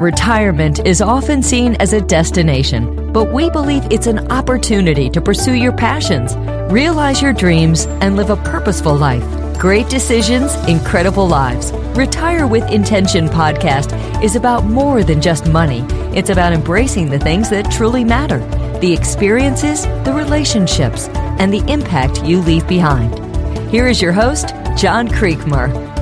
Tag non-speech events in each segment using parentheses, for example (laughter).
Retirement is often seen as a destination, but we believe it's an opportunity to pursue your passions, realize your dreams, and live a purposeful life. Great decisions, incredible lives. Retire with Intention podcast is about more than just money. It's about embracing the things that truly matter the experiences, the relationships, and the impact you leave behind. Here is your host, John Creekmur.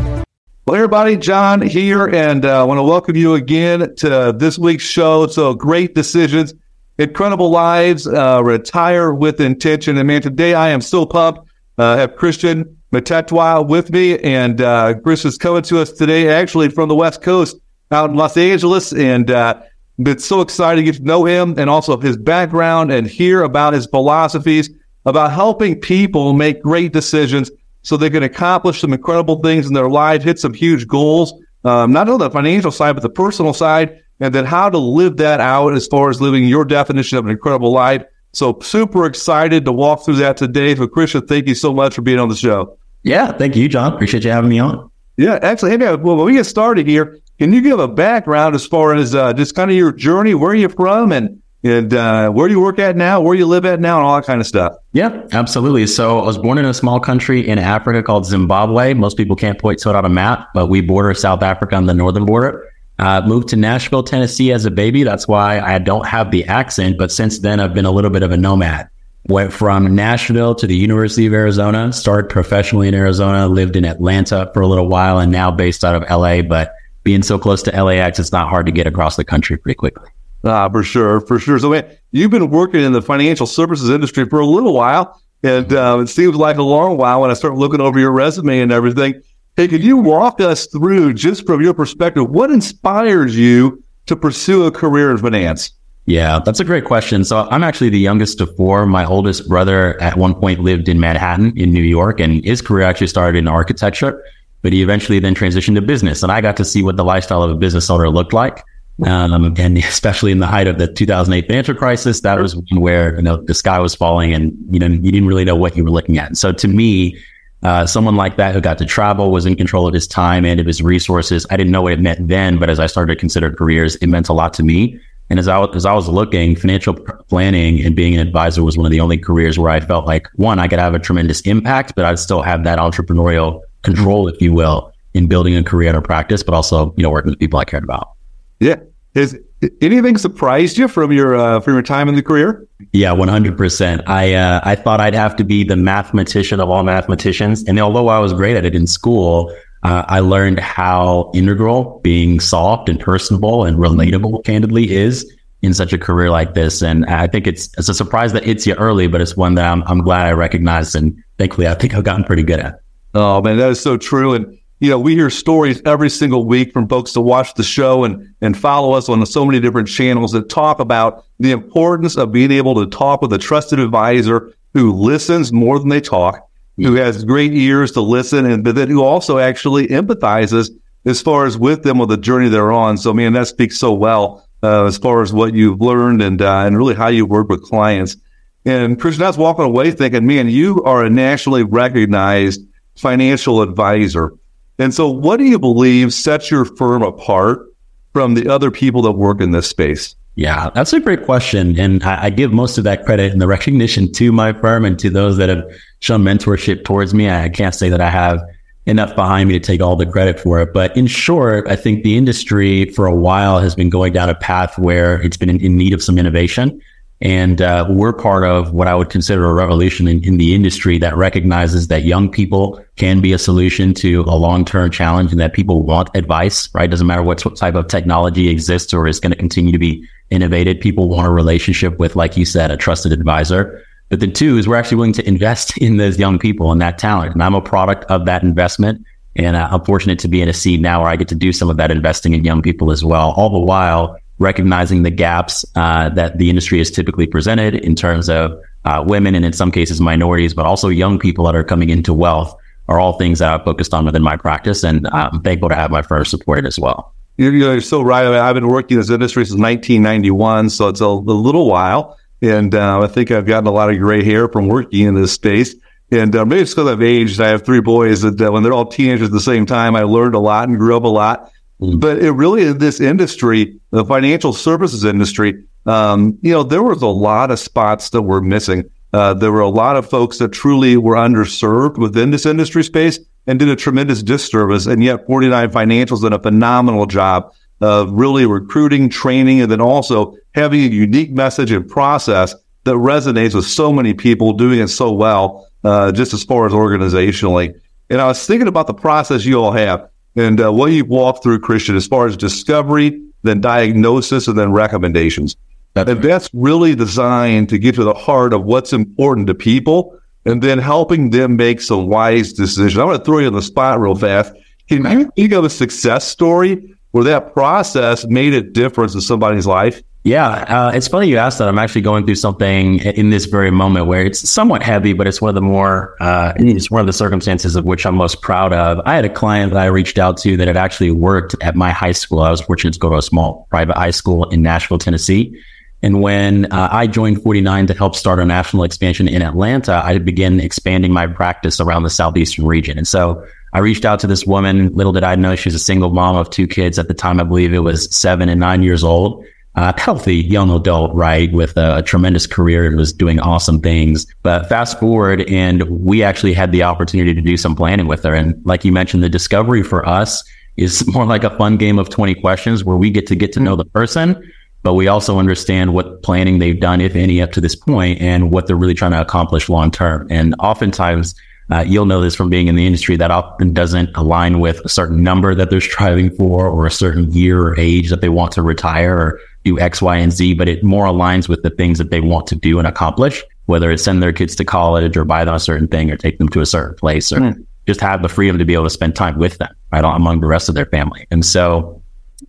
Well, everybody, John here, and uh, I want to welcome you again to this week's show. So, great decisions, incredible lives, uh, retire with intention. And man, today I am so pumped. Uh, have Kristian Mtetwa with me, and uh, Chris is coming to us today, actually from the West Coast, out in Los Angeles, and uh, been so excited to get to know him and also his background and hear about his philosophies about helping people make great decisions so they can accomplish some incredible things in their lives, hit some huge goals, um, not only the financial side, but the personal side, and then how to live that out as far as living your definition of an incredible life. So super excited to walk through that today. So Kristian, thank you so much for being on the show. Yeah, thank you, John. Appreciate you having me on. Yeah, actually, hey, well, when we get started here, can you give a background as far as uh, just kind of your journey, where you're from, and and uh, where do you work at now, where do you live at now, and all that kind of stuff? Yeah, absolutely. So I was born in a small country in Africa called Zimbabwe. Most people can't point to it on a map, but we border South Africa on the northern border. Uh, moved to Nashville, Tennessee as a baby. That's why I don't have the accent, but since then I've been a little bit of a nomad. Went from Nashville to the University of Arizona, started professionally in Arizona, lived in Atlanta for a little while, and now based out of LA. But being so close to LAX, it's not hard to get across the country pretty quickly. Ah, for sure, for sure. So, man, you've been working in the financial services industry for a little while, and uh, it seems like a long while when I start looking over your resume and everything. Hey, could you walk us through, just from your perspective, what inspires you to pursue a career in finance? Yeah, that's a great question. So I'm actually the youngest of four. My oldest brother at one point lived in Manhattan in New York and his career actually started in architecture, but he eventually then transitioned to business. And I got to see what the lifestyle of a business owner looked like. Um, and especially in the height of the 2008 financial crisis, that was where, you know, the sky was falling and, you know, you didn't really know what you were looking at. So to me, uh, someone like that who got to travel was in control of his time and of his resources. I didn't know what it meant then, but as I started to consider careers, it meant a lot to me. And as I, was, as I was looking, financial planning and being an advisor was one of the only careers where I felt like, one, I could have a tremendous impact, but I'd still have that entrepreneurial control, if you will, in building a career and a practice, but also, you know, working with people I cared about. Yeah. Has anything surprised you from your uh, from your time in the career? Yeah, one hundred percent. I uh, I thought I'd have to be the mathematician of all mathematicians, and although I was great at it in school, uh, I learned how integral being soft and personable and relatable, candidly, is in such a career like this. And I think it's it's a surprise that hits you early, but it's one that I'm I'm glad I recognized, and thankfully, I think I've gotten pretty good at. Oh man, that is so true. And you know, we hear stories every single week from folks to watch the show and, and follow us on so many different channels that talk about the importance of being able to talk with a trusted advisor who listens more than they talk, who has great ears to listen, and but then who also actually empathizes as far as with them on the journey they're on. So, man, that speaks so well uh, as far as what you've learned and uh, and really how you work with clients. And Kristian, I was walking away thinking, man, you are a nationally recognized financial advisor. And so, what do you believe sets your firm apart from the other people that work in this space? Yeah, that's a great question. And I, I, give most of that credit and the recognition to my firm and to those that have shown mentorship towards me. I can't say that I have enough behind me to take all the credit for it. But in short, I think the industry for a while has been going down a path where it's been in, in need of some innovation. And uh, we're part of what I would consider a revolution in, in, the industry that recognizes that young people can be a solution to a long-term challenge and that people want advice, right? Doesn't matter what type of technology exists or is going to continue to be innovated. People want a relationship with, like you said, a trusted advisor. But then two is we're actually willing to invest (laughs) in those young people and that talent. And I'm a product of that investment. And uh, I'm fortunate to be in a seat now where I get to do some of that investing in young people as well, all the while recognizing the gaps uh, that the industry is typically presented in terms of uh, women and in some cases minorities, but also young people that are coming into wealth are all things that I've focused on within my practice. And I'm thankful to have my firm support as well. You're, you're so right. I I've been working in this industry since 1991, so it's a, a little while. And uh, I think I've gotten a lot of gray hair from working in this space. And uh, maybe it's because I've aged. I have three boys that uh, when they're all teenagers at the same time, I learned a lot and grew up a lot. Mm. But it really in this industry, the financial services industry, um, you know, there was a lot of spots that were missing. Uh, there were a lot of folks that truly were underserved within this industry space and did a tremendous disservice. And yet 49 Financials did a phenomenal job of really recruiting, training, and then also having a unique message and process that resonates with so many people doing it so well, uh, just as far as organizationally. And I was thinking about the process you all have and uh, what you've walked through, Kristian, as far as discovery, then diagnosis, and then recommendations. That's and right. that's really designed to get to the heart of what's important to people and then helping them make some wise decisions. I want to throw you on the spot real fast. Can you think of a success story where that process made a difference in somebody's life? Yeah, uh, it's funny you asked that. I'm actually going through something in this very moment where it's somewhat heavy, but it's one of the more, uh, it's one of the circumstances of which I'm most proud of. I had a client that I reached out to that had actually worked at my high school. I was fortunate to go to a small private high school in Nashville, Tennessee. And when uh, I joined 49 to help start a national expansion in Atlanta, I began expanding my practice around the Southeastern region. And so I reached out to this woman. Little did I know she was a single mom of two kids at the time. I believe it was seven and nine years old uh, healthy young adult, right, with a, a, tremendous career and was doing awesome things. But fast forward, and we actually had the opportunity to do some planning with her. And like you mentioned, the discovery for us is (laughs) more like a fun game of 20 questions where we get to get to know the person, but we also understand what planning they've done, if any, up to this point and what they're really trying to accomplish long term. And oftentimes, uh, you'll know this from being in the industry that often doesn't align with a certain number that they're striving for or a certain year or age that they want to retire or do X, Y, and Z, but it more aligns with the things that they want to do and accomplish, whether it's send their kids to college or buy them a certain thing or take them to a certain place or mm. just have the freedom to be able to spend time with them, right, among the rest of their family. And so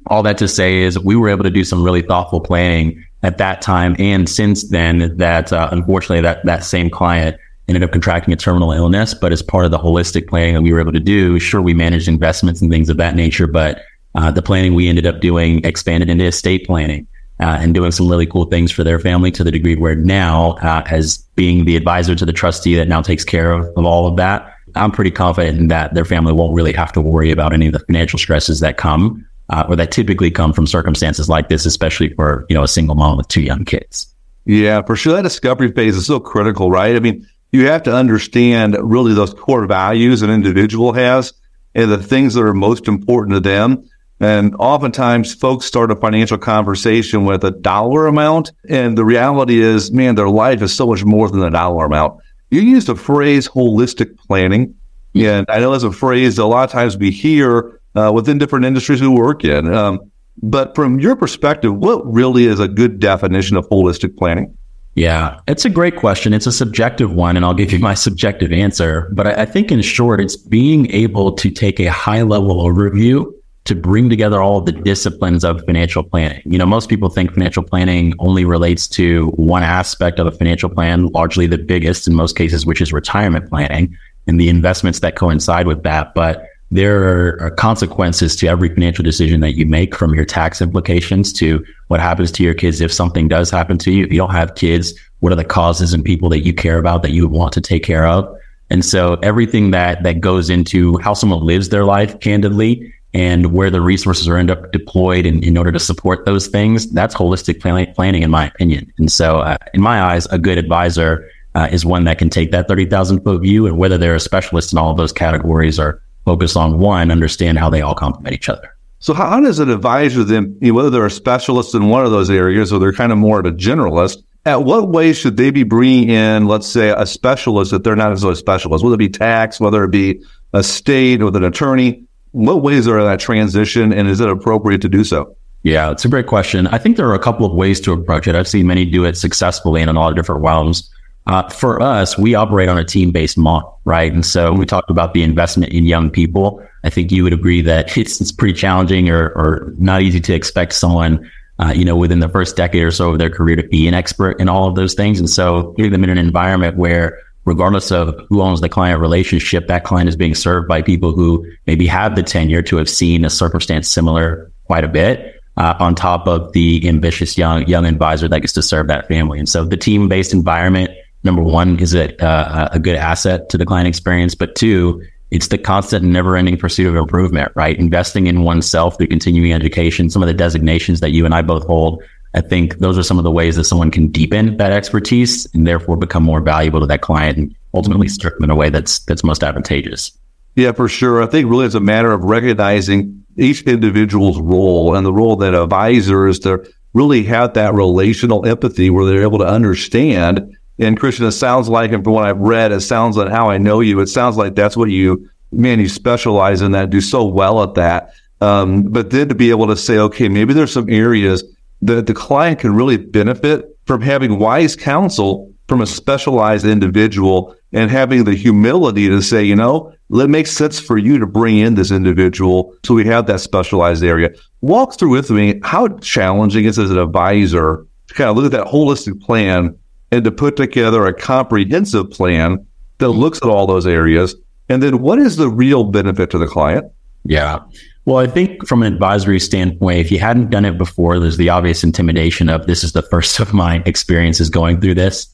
all that to say is we were able to do some really thoughtful planning at that time. And since then that, uh, unfortunately, that, that same client ended up contracting a terminal illness, but as part of the holistic planning that we were able to do, sure, we managed investments and things of that nature, but uh, the planning we ended up doing expanded into estate planning uh, and doing some really cool things for their family to the degree where now, uh, as being the advisor to the trustee that now takes care of, of all of that, I'm pretty confident that their family won't really have to worry about any of the financial stresses that come uh, or that typically come from circumstances like this, especially for you know a single mom with two young kids. Yeah, for sure. That discovery phase is so critical, right? I mean, you have to understand really those core values an individual has and the things that are most important to them. And oftentimes folks start a financial conversation with a dollar amount. And the reality is, man, their life is so much more than a dollar amount. You used the phrase holistic planning. And I know that's a phrase a lot of times we hear uh, within different industries we work in. Um, but from your perspective, what really is a good definition of holistic planning? Yeah, it's a great question. It's a subjective one, and I'll give you my subjective answer. But I, I think, in short, it's being able to take a high level overview to bring together all of the disciplines of financial planning. You know, most people think financial planning only relates to one aspect of a financial plan, largely the biggest in most cases, which is retirement planning and the investments that coincide with that. But there are consequences to every financial decision that you make from your tax implications to what happens to your kids if something does happen to you. If you don't have kids, what are the causes and people that you care about that you want to take care of? And so everything that, that goes into how someone lives their life candidly and where the resources are end up deployed in, in order to support those things. That's holistic planning, in my opinion. And so, uh, in my eyes, a good advisor uh, is one that can take that 30,000 foot view and whether they're a specialist in all of those categories or focus on one, understand how they all complement each other. So how does an advisor then, you know, whether they're a specialist in one of those areas or they're kind of more of a generalist, at what way should they be bringing in, let's say, a specialist if they're not as a specialist, whether it be tax, whether it be a state with an attorney? What ways are that transition and is it appropriate to do so? Yeah, it's a great question. I think there are a couple of ways to approach it. I've seen many do it successfully in a lot of different realms. Uh, for us, we operate on a team based model, right? And so we talked about the investment in young people. I think you would agree that (laughs) it's, it's pretty challenging or, or not easy to expect someone uh, you know, within the first decade or so of their career to be an expert in all of those things. And so putting them in an environment where regardless of who owns the client relationship, that client is being served by people who maybe have the tenure to have seen a circumstance similar quite a bit. Uh, on top of the ambitious young young advisor that gets to serve that family, and so the team based environment, number one, is a, uh, a good asset to the client experience, but two, it's the constant never ending pursuit of improvement, right? Investing in oneself through continuing education, some of the designations that you and I both hold. I think those are some of the ways that someone can deepen that expertise and therefore become more valuable to that client and ultimately serve them in a way that's that's most advantageous. Yeah, for sure. I think really it's a matter of recognizing each individual's role and the role that advisor is to really have that relational empathy where they're able to understand and Kristian, it sounds like, and from what I've read, it sounds like how I know you, it sounds like that's what you, man, you specialize in that, do so well at that. Um, but then to be able to say, okay, maybe there's some areas that the client can really benefit from having wise counsel from a specialized individual and having the humility to say, you know, it makes sense for you to bring in this individual so we have that specialized area. Walk through with me how challenging is as an advisor to kind of look at that holistic plan and to put together a comprehensive plan that looks at all those areas. And then what is the real benefit to the client? Yeah. Well, I think from an advisory standpoint, if you hadn't done it before, there's the obvious intimidation of this is the first (laughs) of my experiences going through this.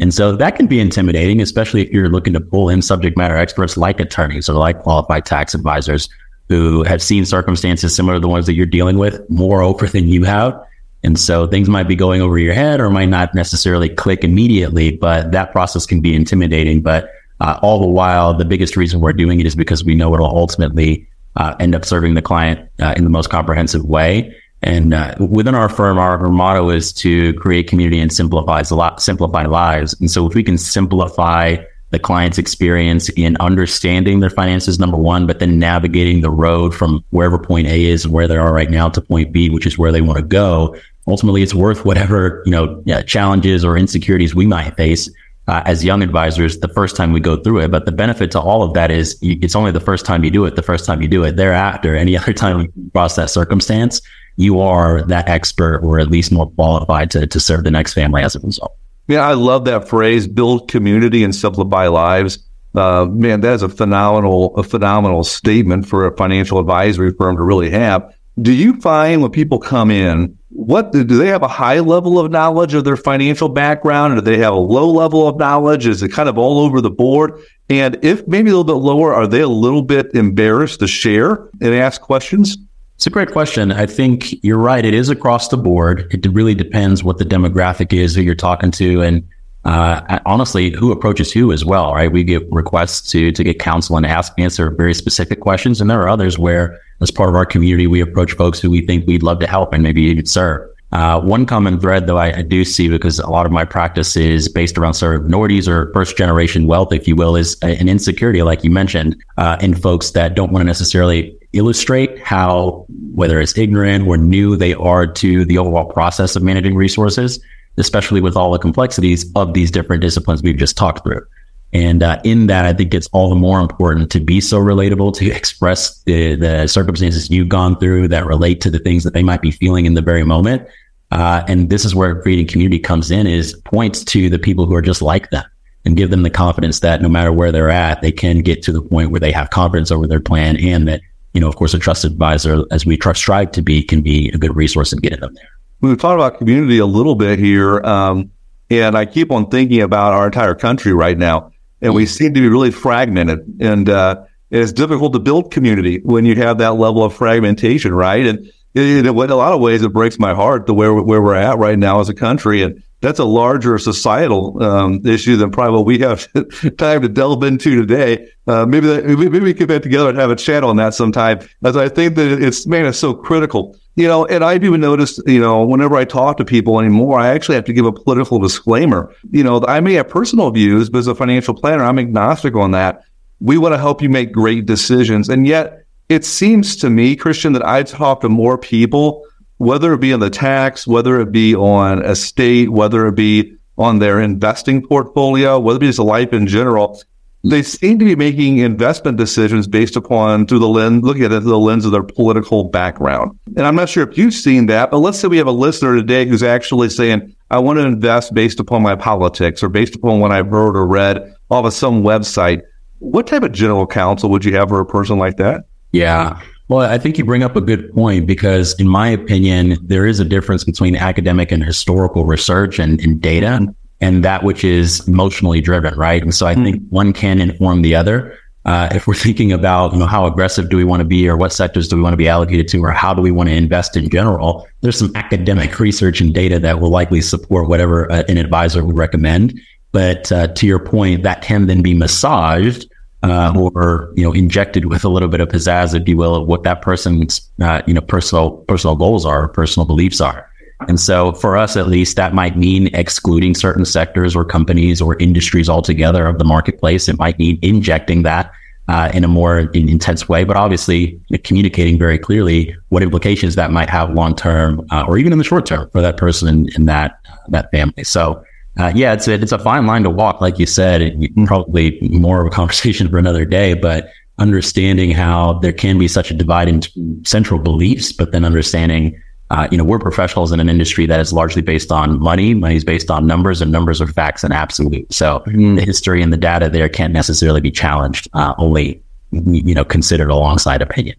And so that can be intimidating, especially if you're looking to pull in subject matter experts like attorneys or like qualified tax advisors who have seen circumstances similar to the ones that you're dealing with more over than you have. And so things might be going over your head or might not necessarily click immediately, but that process can be intimidating. But uh, all the while, the biggest reason we're doing it is because we know it'll ultimately uh, end up serving the client uh, in the most comprehensive way. And uh, within our firm, our, our, motto is to create community and simplify simplify lives. And so if we can simplify the client's experience in understanding their finances, number one, but then navigating the road from wherever point A is and where they are right now to point B, which is where they want to go, ultimately it's worth whatever, you know, yeah, challenges or insecurities we might face uh, as young advisors the first time we go through it. But the benefit to all of that is you, it's only the first time you do it, the first time you do it. Thereafter, any (laughs) other time you cross that circumstance, you are that expert or at least more qualified to, to serve the next family as a result. Yeah, I love that phrase, build community and simplify lives. Uh, man, that is a phenomenal, a phenomenal statement for a financial advisory firm to really have. Do you find when people come in, what do they have a high level of knowledge of their financial background or do they have a low level of knowledge? Is it kind of all over the board? And if maybe a little bit lower are they a little bit embarrassed to share and ask questions? It's a great question. I think you're right. It is across the board. It really depends what the demographic is who you're talking to and uh, honestly, who approaches who as well, right? We get requests to to get counsel and ask answer very specific questions, and there are others where, as part of our community, we approach folks who we think we'd love to help and maybe even serve. Uh, one common thread, though, I, I, do see because a lot of my practice is based around sort of minorities or first generation wealth, if you will, is an insecurity, like you mentioned, uh, in folks that don't want to necessarily illustrate how, whether it's ignorant or new they are to the overall process of managing resources especially with all the complexities of these different disciplines we've just talked through. And uh, in that, I think it's all the more important to be so relatable, to (laughs) express the, the circumstances you've gone through that relate to the things that they might be feeling in the very moment. Uh, and this is where creating community comes in is points to the people who are just like them and give them the confidence that no matter where they're at, they can get to the point where they have confidence over their plan and that, you know, of course, a trusted advisor, as we strive to be, can be a good resource in getting them there we've talked about community a little bit here, um, and I keep on thinking about our entire country right now, and we seem to be really fragmented, and uh, it's difficult to build community when you have that level of fragmentation, right? And in a lot of ways, it breaks my heart the where where we're at right now as a country, and that's a larger societal um, issue than probably what we have (laughs) time to delve into today. Uh, maybe that, maybe we could get together and have a chat on that sometime, as I think that it's man, it's so critical you know, and I've even noticed, you know, whenever I talk to people anymore, I actually have to give a political disclaimer. You know, I may have personal views, but as a financial planner, I'm agnostic on that. We want to help you make great decisions. And yet it seems to me, Kristian, that I talk to more people, whether it be on the tax, whether it be on estate, whether it be on their investing portfolio, whether it be just life in general. They seem to be making investment decisions based upon through the lens, looking at it through the lens of their political background. And I'm not sure if you've seen that, but let's say we have a listener today who's actually saying, I want to invest based upon my politics or based upon what I've heard or read off of some website. What type of general counsel would you have for a person like that? Yeah. Well, I think you bring up a good point because, in my opinion, there is a difference between academic and historical research and, and data and that which is emotionally driven, right? And so I mm think one can inform the other. Uh, if we're thinking about, you know, how aggressive do we want to be or what sectors do we want to be allocated to or how do we want to invest in general, there's some academic research and data that will likely support whatever uh, an advisor would recommend. But uh, to your point, that can then be massaged uh, or you know injected with a little bit of pizzazz, if you will, of what that person's uh, you know personal personal goals are, personal beliefs are. And so, for us at least, that might mean excluding certain sectors or companies or industries altogether of the marketplace. It might mean injecting that uh, in a more in, intense way, but obviously communicating very clearly what implications that might have long term uh, or even in the short term for that person in, in that that family. So uh, yeah, it's a, it's a fine line to walk, like you said. It, probably more of a (laughs) conversation for another day, but understanding how there can be such a divide in central beliefs, but then understanding, uh, you know, we're professionals in an industry that is largely based on money. Money is based on numbers, and numbers are facts and absolute. So mm-hmm. the history and the data there can't necessarily be challenged. Uh, only you know considered alongside opinion.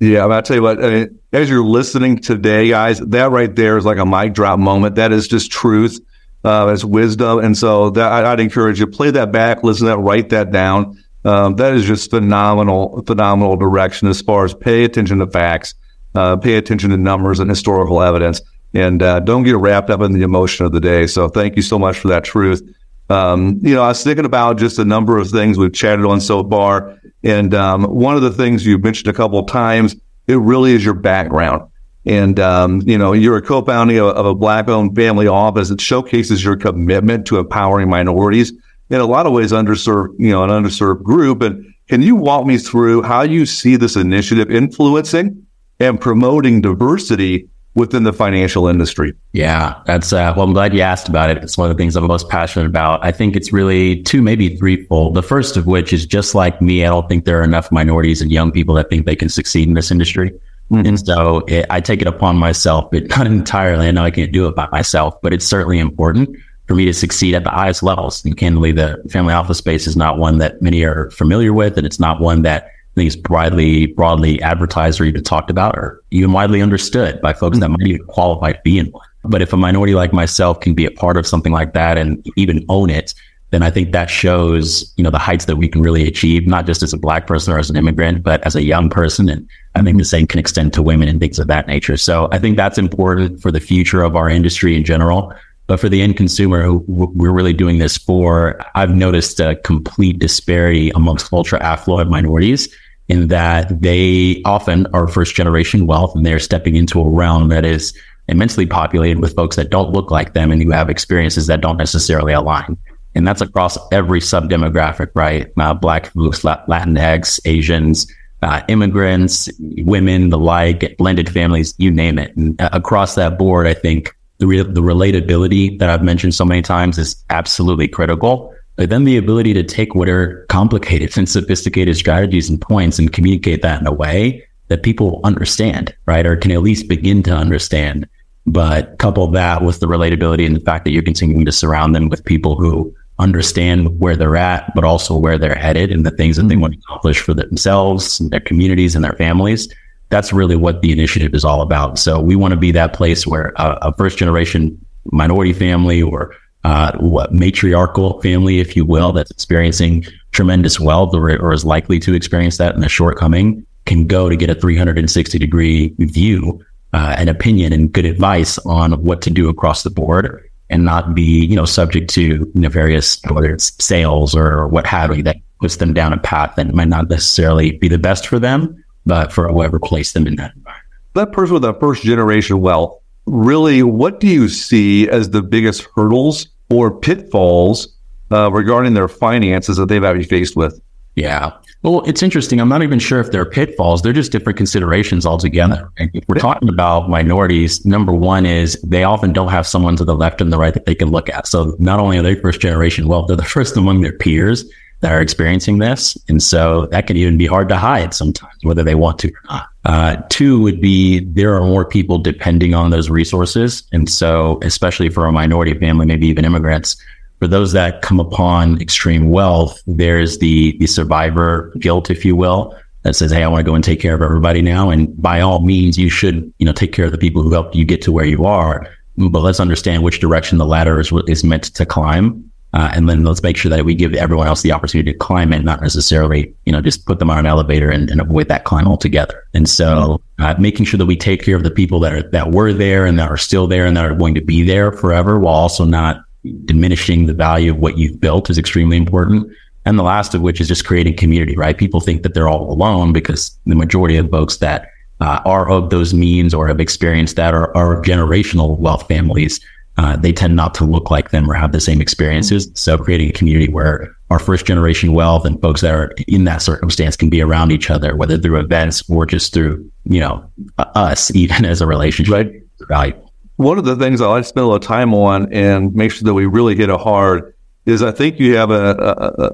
Yeah, I'll tell you what. I mean, as you're listening today, guys, that right there is like a mic drop moment. That is just truth uh, as wisdom. And so that I, would encourage you play that back, listen to that, write that down. Um, that is just phenomenal, phenomenal direction as far as pay attention to facts, uh, pay attention to numbers and historical evidence, and uh, don't get wrapped up in the emotion of the day. So thank you so much for that truth. Um, you know, I was thinking about just a number of things we've chatted on so far, and um, one of the things you've mentioned a couple of times, it really is your background. And, um, you know, you're a co-founding of, of a black-owned family office that showcases your commitment to empowering minorities in a lot of ways underserved, you know, an underserved group. And can you walk me through how you see this initiative influencing and promoting diversity within the financial industry? Yeah, that's uh, well. I'm glad you asked about it. It's one of the things I'm most passionate about. I think it's really two, maybe threefold. The first of which is just like me. I don't think there are enough minorities and young people that think they can succeed in this industry. Mm-hmm. And so it, I take it upon myself, but (laughs) not entirely. I know I can't do it by myself, but it's certainly important for me to succeed at the highest levels. And candidly, the family office space is not one that many are familiar with, and it's not one that I think is broadly broadly advertised or even talked about or even widely understood by folks that might even qualify to be in one. But if a minority like myself can be a part of something like that and even own it, then I think that shows, you know, the heights that we can really achieve, not just as a black person or as an immigrant, but as a young person. And I think the same can extend to women and things of that nature. So I think that's important for the future of our industry in general. But for the end consumer who we're really doing this for, I've noticed a complete disparity amongst ultra affluent minorities in that they often are first generation wealth and they're stepping into a realm that is immensely populated with folks that don't look like them and who have experiences that don't necessarily align and that's across every sub demographic, right? Uh, black folks, Latinx, Asians, uh, immigrants, women, the like, blended families, you name it. And uh, across that board, I think the re- the relatability that I've mentioned so many times is absolutely critical. But then the ability to take what are complicated and sophisticated strategies and points and communicate that in a way that people understand, right? Or can at least begin to understand. But couple that with the relatability and the fact that you're continuing to surround them with people who understand where they're at, but also where they're headed and the things that they mm-hmm. want to accomplish for themselves, and their communities, and their families. That's really what the initiative is all about. So we want to be that place where a, a first generation minority family or uh, what matriarchal family, if you will, that's experiencing tremendous wealth or, or is likely to experience that in a shortcoming can go to get a 360 degree view, uh, an opinion and good advice on what to do across the board and not be, you know, subject to nefarious, whether it's sales or what have you, that puts them down a path that might not necessarily be the best for them, but for whoever placed them in that environment. That person with that first generation wealth, really, what do you see as the biggest hurdles or pitfalls uh, regarding their finances that they've actually faced with? Yeah. Well, it's interesting. I'm not even sure if they're pitfalls. They're just different considerations altogether. If we're talking about minorities, number one is they often don't have someone to the left and the right that they can look at. So not only are they first generation wealth, they're the (laughs) first among their peers that are experiencing this. And so that can even be hard to hide sometimes, whether they want to or not. Uh, two would be there are more people depending on those resources. And so, especially for a minority family, maybe even immigrants, for those that come upon extreme wealth, there's the, the survivor guilt, if you will, that says, Hey, I want to go and take care of everybody now. And by all means, you should, you know, take care of the people who helped you get to where you are. But let's understand which direction the ladder is, is meant to climb. Uh, and then let's make sure that we give everyone else the opportunity to climb it, not necessarily, you know, just put them on an elevator and, and avoid that climb altogether. And so, uh, making sure that we take care of the people that are, that were there and that are still there and that are going to be there forever while also not diminishing the value of what you've built is extremely important. And the last of which is just creating community, right? People think that they're all alone because the majority of folks that uh, are of those means or have experienced that are, are generational wealth families uh, they tend not to look like them or have the same experiences. So creating a community where our first generation wealth and folks that are in that circumstance can be around each other, whether through events or just through, you know, us (laughs) even as a relationship. Right. Valuable. One of the things I like to spend a little time on and make sure that we really hit it hard is I think you have a,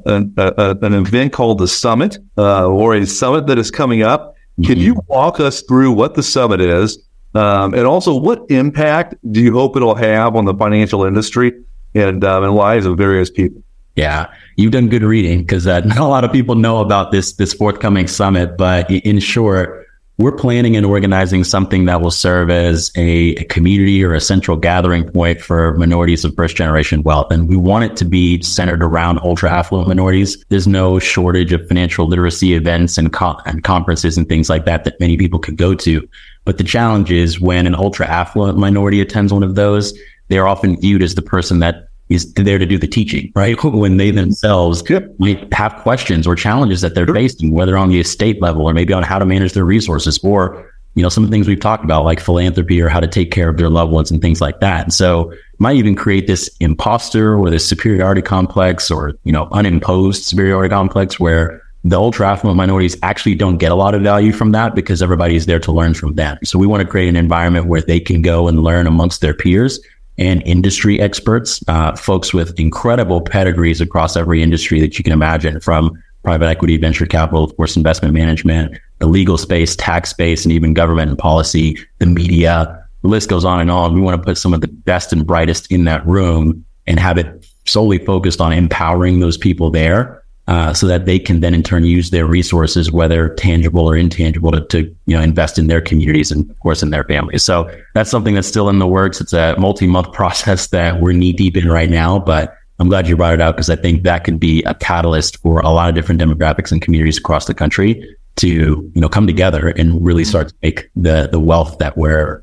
a, a, an event called the Summit uh, or a summit that is coming up. Can mm-hmm. you walk us through what the summit is? Um, and also, what impact do you hope it'll have on the financial industry and, um, and lives of various people? Yeah, you've done good reading because uh, (laughs) not a lot of people know about this this forthcoming summit. But in short, we're planning and organizing something that will serve as a, a, community or a central gathering point for minorities of first generation wealth. And we want it to be centered around ultra affluent minorities. There's no shortage of financial literacy events and, co- and conferences and things like that that many people could go to. But the challenge is when an ultra affluent minority attends one of those, they're often viewed as the person that is there to do the teaching, right? (laughs) When they themselves yep. might have questions or challenges that they're sure. facing, whether on the estate level or maybe on how to manage their resources or, you know, some of the things we've talked about, like philanthropy or how to take care of their loved ones and things like that. And so might even create this imposter or this superiority complex or, you know, unimposed superiority complex where the ultra affluent minorities actually don't get a lot of value from that because everybody is there to learn from them. So we want to create an environment where they can go and learn amongst their peers and industry experts, uh, folks with incredible pedigrees across every industry that you can imagine from private equity, venture capital, of course, investment management, the legal space, tax space, and even government and policy, the media. The list goes on and on. We want to put some of the best and brightest in that room and have it solely focused on empowering those people there uh, so that they can then in turn use their resources, whether tangible or intangible, to, to, you know invest in their communities and of course in their families. So that's something that's still in the works. It's a multi-month (laughs) process that we're knee deep in right now, but I'm glad you brought it out because I think that could be a catalyst for a lot of different demographics and communities across the country to you know come together and really start to make the the wealth that we're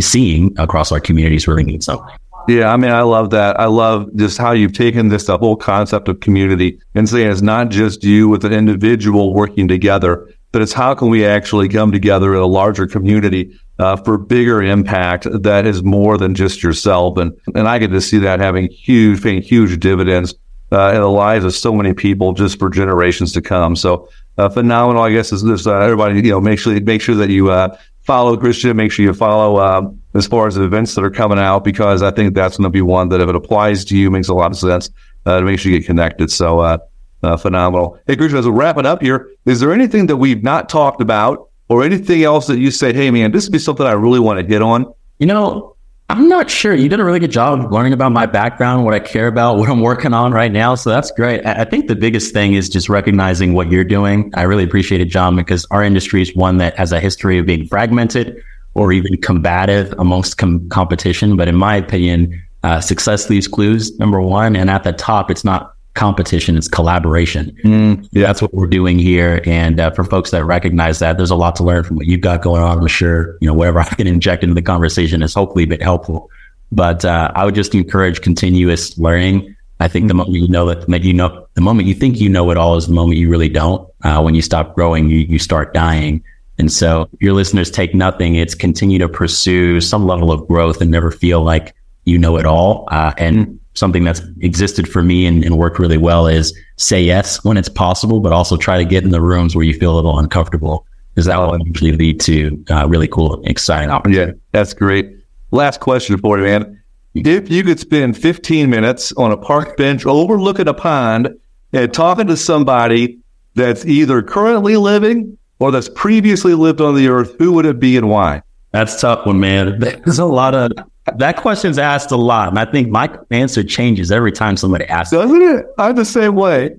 seeing across our communities really mean something. Yeah, I mean, I love that. I love just how you've taken this, the whole concept of community and saying it's not just you with an individual working together, but it's how can we actually come together in a larger community uh, for bigger impact that is more than just yourself. And, and I get to see that having huge, huge dividends uh, in the lives of so many people just for generations to come. So uh, phenomenal, I guess, is this, uh, everybody, you know, make sure, make sure that you uh, follow Kristian, make sure you follow um, as far as the events that are coming out because I think that's going to be one that if it applies to you makes a lot of sense uh, to make sure you get connected. So uh, uh, phenomenal. Hey, Kristian, as we wrap it up here, is there anything that we've not talked about or anything else that you say, hey, man, this would be something I really want to hit on? You know, I'm not sure. You did a really good job learning about my background, what I care about, (laughs) what I'm working on right now. So that's great. I think the biggest thing is just recognizing what you're doing. I really appreciate it, John, because our industry is one that has a history of being fragmented or even combative amongst com- competition. But in my opinion, uh, success leaves clues, number one. And at the top, it's not competition, it's collaboration. Mm, yeah. That's what we're doing here. And uh, for folks that recognize that, there's a lot to learn from what you've got going on. I'm sure, you know, whatever (laughs) I can inject into the conversation has hopefully been helpful. But uh, I would just encourage continuous learning. I think the moment you know that, you know, the moment you think you know it all is the moment you really don't. Uh, when you stop growing, you, you start dying. And so your listeners take nothing. It's continue to pursue some level of growth and never feel like you know it all. Uh, and something that's existed for me and, and, worked really well is say yes when it's possible, but also try to get in the rooms where you feel a little uncomfortable because that will eventually lead to uh, really cool, exciting opportunities. Yeah, that's great. Last question for you, man. If you could spend 15 minutes on a park bench overlooking a pond and talking to somebody that's either currently living or that's previously lived on the earth, who would it be and why? That's tough one, man. There's a lot of that question's asked a lot, and I think my answer changes every time somebody asks. Doesn't it? I'm the same way.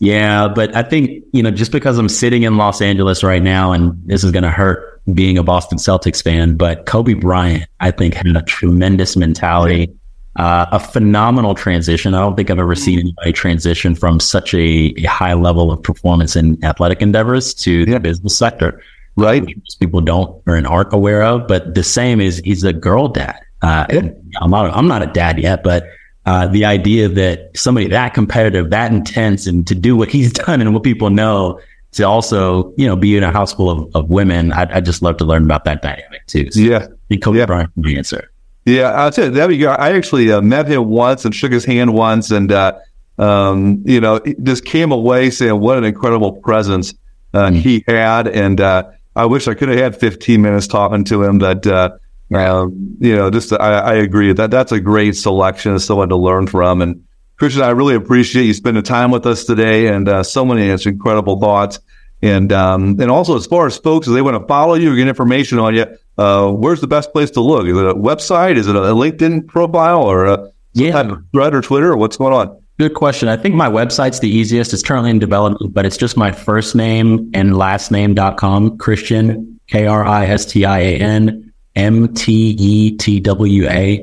Yeah, but I think you know, just because I'm sitting in Los Angeles right now, and this is going to hurt being a Boston Celtics fan, but Kobe Bryant, I think, had a tremendous mentality, uh, a phenomenal transition. I don't think I've ever seen anybody transition from such a, a high level of performance in athletic endeavors to yeah. the business sector. Right. Which people don't or aren't aware of. But the same is he's a girl dad. Uh, I'm not, I'm not a dad yet, but uh, the idea that somebody that competitive, that intense, and to do what he's (laughs) done and what people know, to also, you know, be in a house full of, of women, I, I just love to learn about that dynamic too. So yeah. Kobe yeah. Bryant the answer. Yeah, I'll tell you, that be, I actually uh, met him once and shook his hand once, and uh, um, you know, just came away saying what an incredible presence uh, mm-hmm. he had, and uh, I wish I could have had 15 minutes talking to him, but uh, um, you know, just I, I, agree that that's a great selection, of someone to learn from. And Kristian, I really appreciate you spending time with us today, and uh, so many incredible thoughts. And um, and also, as far as folks, if they want to follow you or get information on you, uh, where's the best place to look? Is it a website? Is it a LinkedIn profile or a yeah. thread or Twitter? Or what's going on? Good question. I think my website's the easiest. It's currently in development, but it's just my first name and last name.com, Kristian, K R I S T I A N M-T-E-T-W-A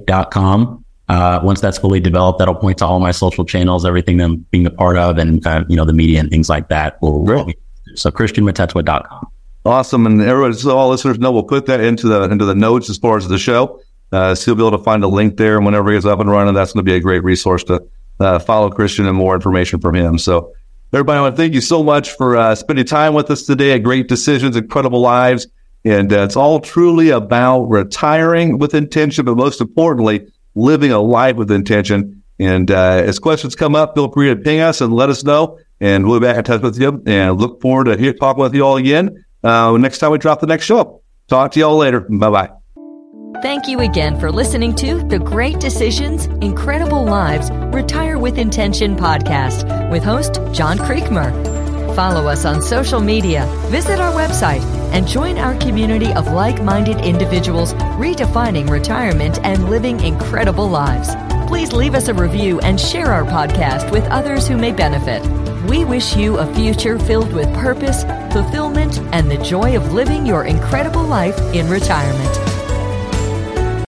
dot com. Uh, once that's fully developed, that'll point to all my social channels, everything I'm being a part of, and uh, you know the media and things like that. Will, will so KristianMtetwa.com. Awesome, and everyone, so all listeners know, we'll put that into the into the notes as far as the show. Uh, so you'll be able to find a link there, and whenever he's up and running, that's going to be a great resource to uh, follow Kristian and more information from him. So, everybody, I want to thank you so much for uh, spending time with us today. Great decisions, incredible lives. And uh, it's all truly about retiring with intention, but most importantly, living a life with intention. And uh, as questions come up, feel free to ping us and let us know. And we'll be back in touch with you and look forward to here talking with you all again uh, next time we drop the next show. up. Talk to you all later. Bye bye. Thank you again for listening to the Great Decisions, Incredible Lives, Retire with Intention podcast with host John Creekmur follow us on social media, visit our website, and join our community of like minded individuals redefining retirement and living incredible lives. Please leave us a review and share our podcast with others who may benefit. We wish you a future filled with purpose, fulfillment, and the joy of living your incredible life in retirement.